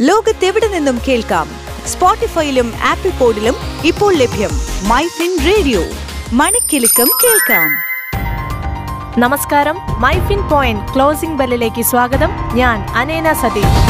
ലോകത്തെവിടെ നിന്നും കേൾക്കാം? സ്പോട്ടിഫൈയിലും ആപ്പിൾ പോഡിലും ഇപ്പോൾ ലഭ്യം മൈ ഫിൻ റേഡിയോ. മണിക്കെലക്കം കേൾക്കാം. നമസ്കാരം. മൈ ഫിൻ പോയിന്റ് ക്ലോസിംഗ് ബെല്ലിലേക്ക് സ്വാഗതം. ഞാൻ അനേന സതീഷ്.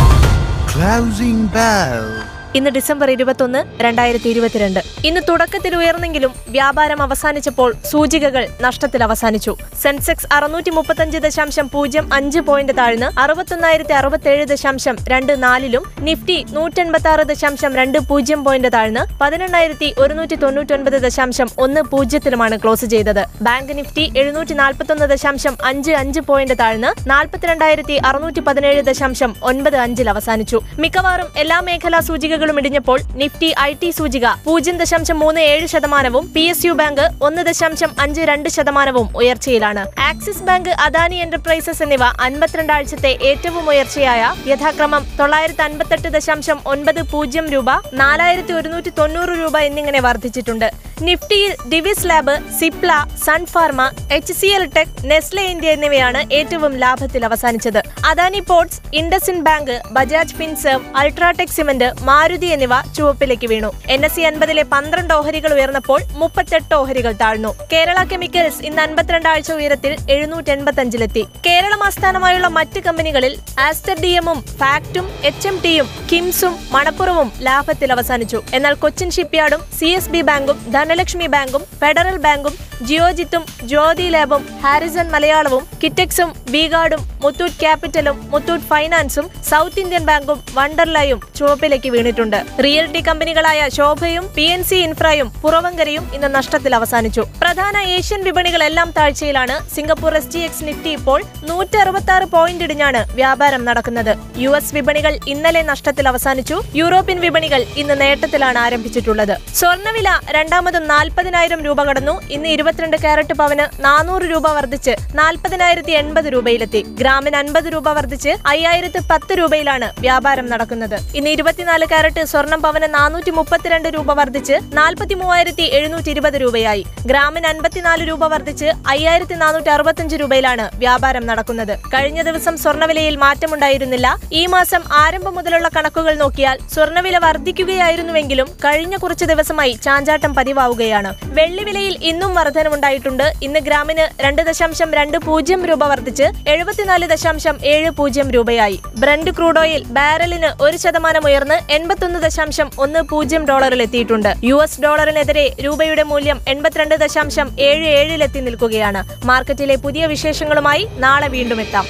Closing bell. ഇന്ന് ഡിസംബർ ഇരുപത്തൊന്ന് രണ്ടായിരത്തി ഇരുപത്തിരണ്ട് ഇന്ന് തുടക്കത്തിൽ ഉയർന്നെങ്കിലും വ്യാപാരം അവസാനിച്ചപ്പോൾ സൂചികകൾ നഷ്ടത്തിൽ അവസാനിച്ചു. സെൻസെക്സ് അറുന്നൂറ്റി മുപ്പത്തഞ്ച് ദശാംശം പൂജ്യം അഞ്ച് പോയിന്റ് താഴ്ന്ന് അറുപത്തൊന്നായിരത്തി അറുപത്തേഴ് ദശാംശം രണ്ട് നാലിലും നിഫ്റ്റി നൂറ്റെൺപത്തി ആറ് ദശാംശം രണ്ട് പൂജ്യം പോയിന്റ് താഴ്ന്ന് പതിനെണ്ണായിരത്തി ഒരുന്നൂറ്റി തൊണ്ണൂറ്റൊൻപത് ദശാംശം ഒന്ന് പൂജ്യത്തിലുമാണ് ക്ലോസ് ചെയ്തത്. ബാങ്ക് നിഫ്റ്റി എഴുന്നൂറ്റി നാൽപ്പത്തൊന്ന് ദശാംശം അഞ്ച് അഞ്ച് പോയിന്റ് താഴ്ന്ന് നാൽപ്പത്തിരണ്ടായിരത്തി അറുന്നൂറ്റി പതിനേഴ് ദശാംശം ഒൻപത് അഞ്ചിൽ അവസാനിച്ചു. മിക്കവാറും എല്ലാ മേഖലാ സൂചികകളും ഇടിഞ്ഞപ്പോൾ നിഫ്റ്റി ഐ ടി സൂചിക പൂജ്യം ദശാംശം മൂന്ന് ഏഴ് ശതമാനവും പി എസ് യു ബാങ്ക് ഒന്ന് ദശാംശം അഞ്ച് രണ്ട് ശതമാനവും ഉയർച്ചയിലാണ്. ആക്സിസ് ബാങ്ക് അദാനി എന്റർപ്രൈസസ് എന്നിവ അൻപത്തിരണ്ടാഴ്ചത്തെ ഏറ്റവും ഉയർച്ചയായ യഥാക്രമം. തൊള്ളായിരത്തി അൻപത്തെട്ട് ദശാംശം ഒൻപത് പൂജ്യം രൂപ നാലായിരത്തി ഒരുന്നൂറ്റി തൊണ്ണൂറ് രൂപ എന്നിങ്ങനെ വർദ്ധിച്ചിട്ടുണ്ട്. നിഫ്റ്റിയിൽ Divi's lab Cipla Sun Pharma H C L tech Nestle India എന്നിവയാണ് ഏറ്റവും ലാഭത്തിൽ അവസാനിച്ചത്. Adani ports IndusInd bank Bajaj Finserv UltraTech cement Maruti എന്നിവ ചുവപ്പിലേക്ക് വീണു. എൻ എസ് സി അൻപതിലെ പന്ത്രണ്ട് ഓഹരികൾ ഉയർന്നപ്പോൾ മുപ്പത്തെട്ട് ഓഹരികൾ താഴ്ന്നു. കേരള കെമിക്കൽസ് ഇന്ന് അൻപത്തിരണ്ട് ആഴ്ച ഉയരത്തിൽ എഴുന്നൂറ്റി എൺപത്തി അഞ്ചിലെത്തി കേരളം ആസ്ഥാനമായുള്ള മറ്റ് കമ്പനികളിൽ ആസ്റ്റർ ഡി എമ്മും ഫാക്ടും എച്ച് എം ടിയും കിംസും മണപ്പുറവും ലാഭത്തിൽ അവസാനിച്ചു. എന്നാൽ കൊച്ചിൻ ഷിപ്പ്യാർഡും സി എസ് ബി ബാങ്കും ധനലക്ഷ്മി ബാങ്കും ഫെഡറൽ ബാങ്കും ജിയോജിത്തും ജ്യോതി ലാബും ഹാരിസൺ മലയാളവും കിറ്റക്സും ബീഗാർഡും മുത്തൂറ്റ് ക്യാപിറ്റലും മുത്തൂറ്റ് ഫൈനാൻസും സൗത്ത് ഇന്ത്യൻ ബാങ്കും വണ്ടർലയും ചുവപ്പിലേക്ക് വീണിട്ടുണ്ട്. റിയൽറ്റി കമ്പനികളായ ശോഭയും പി എൻ സി ഇൻഫ്രയും പുറവങ്കരയും ഇന്ന് നഷ്ടത്തിൽ അവസാനിച്ചു. പ്രധാന ഏഷ്യൻ വിപണികളെല്ലാം താഴ്ചയിലാണ്. Singapore S G X Nifty ഇപ്പോൾ നൂറ്റി അറുപത്തി ആറ് പോയിന്റ് ഇടിഞ്ഞാണ് വ്യാപാരം നടക്കുന്നത്. യു എസ് വിപണികൾ ഇന്നലെ നഷ്ടത്തിൽ അവസാനിച്ചു. യൂറോപ്യൻ വിപണികൾ ഇന്ന് നേട്ടത്തിലാണ് ആരംഭിച്ചിട്ടുള്ളത്. സ്വർണവില രണ്ടാമതും നാൽപ്പതിനായിരം രൂപ കടന്നു. ഇന്ന് ഇരുപത്തിരണ്ട് കാരറ്റ് പവന് നാനൂറ് രൂപ വർദ്ധിച്ച് നാൽപ്പതിനായിരത്തി എൺപത് രൂപയിലെത്തി. ഗ്രാമിന് അൻപത് രൂപ വർദ്ധിച്ച് അയ്യായിരത്തി പത്ത് രൂപയിലാണ് വ്യാപാരം നടക്കുന്നത്. ഇന്ന് ഇരുപത്തിനാല് കാരറ്റ് സ്വർണം പവന് നാനൂറ്റി മുപ്പത്തിരണ്ട് രൂപ വർദ്ധിച്ച് നാൽപ്പത്തി മൂവായിരത്തി എഴുന്നൂറ്റി ഇരുപത് രൂപയായി. ഗ്രാമിന് അൻപത്തിനാല് രൂപ വർദ്ധിച്ച് അയ്യായിരത്തി നാനൂറ്റി അറുപത്തഞ്ച് രൂപയിലാണ് വ്യാപാരം നടക്കുന്നത്. കഴിഞ്ഞ ദിവസം സ്വർണവിലയിൽ മാറ്റമുണ്ടായിരുന്നില്ല. ഈ മാസം ആരംഭം മുതലുള്ള കണക്കുകൾ നോക്കിയാൽ സ്വർണവില വർദ്ധിക്കുകയായിരുന്നുവെങ്കിലും കഴിഞ്ഞ കുറച്ച് ദിവസമായി ചാഞ്ചാട്ടം പതിവാവുകയാണ് വെള്ളിവിലയിൽ ഇന്നും വർധനമുണ്ടായിട്ടുണ്ട്. ഇന്ന് ഗ്രാമിന് രണ്ട് ദശാംശം രണ്ട് പൂജ്യം രൂപ വർദ്ധിച്ച് എഴുപത്തിനാല് ദശാംശം ഏഴ് പൂജ്യം രൂപയായി. ബ്രണ്ട് ക്രൂഡ് ഓയിൽ ബാരലിന് ഒരു ശതമാനം ഉയർന്ന് എൺപത്തൊന്ന് ദശാംശം ഒന്ന് പൂജ്യം ഡോളറിൽ എത്തിയിട്ടുണ്ട്. യു എസ് ഡോളറിനെതിരെ രൂപയുടെ മൂല്യം എൺപത്തിരണ്ട് ദശാംശം ഏഴ് ഏഴിലെത്തി നിൽക്കുകയാണ്. മാർക്കറ്റിലെ പുതിയ വിശേഷങ്ങളുമായി നാളെ വീണ്ടും എത്താം.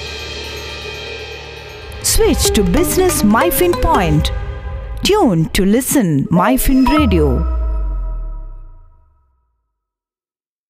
Switch to Business MyFin Point. Tune to listen MyFin Radio.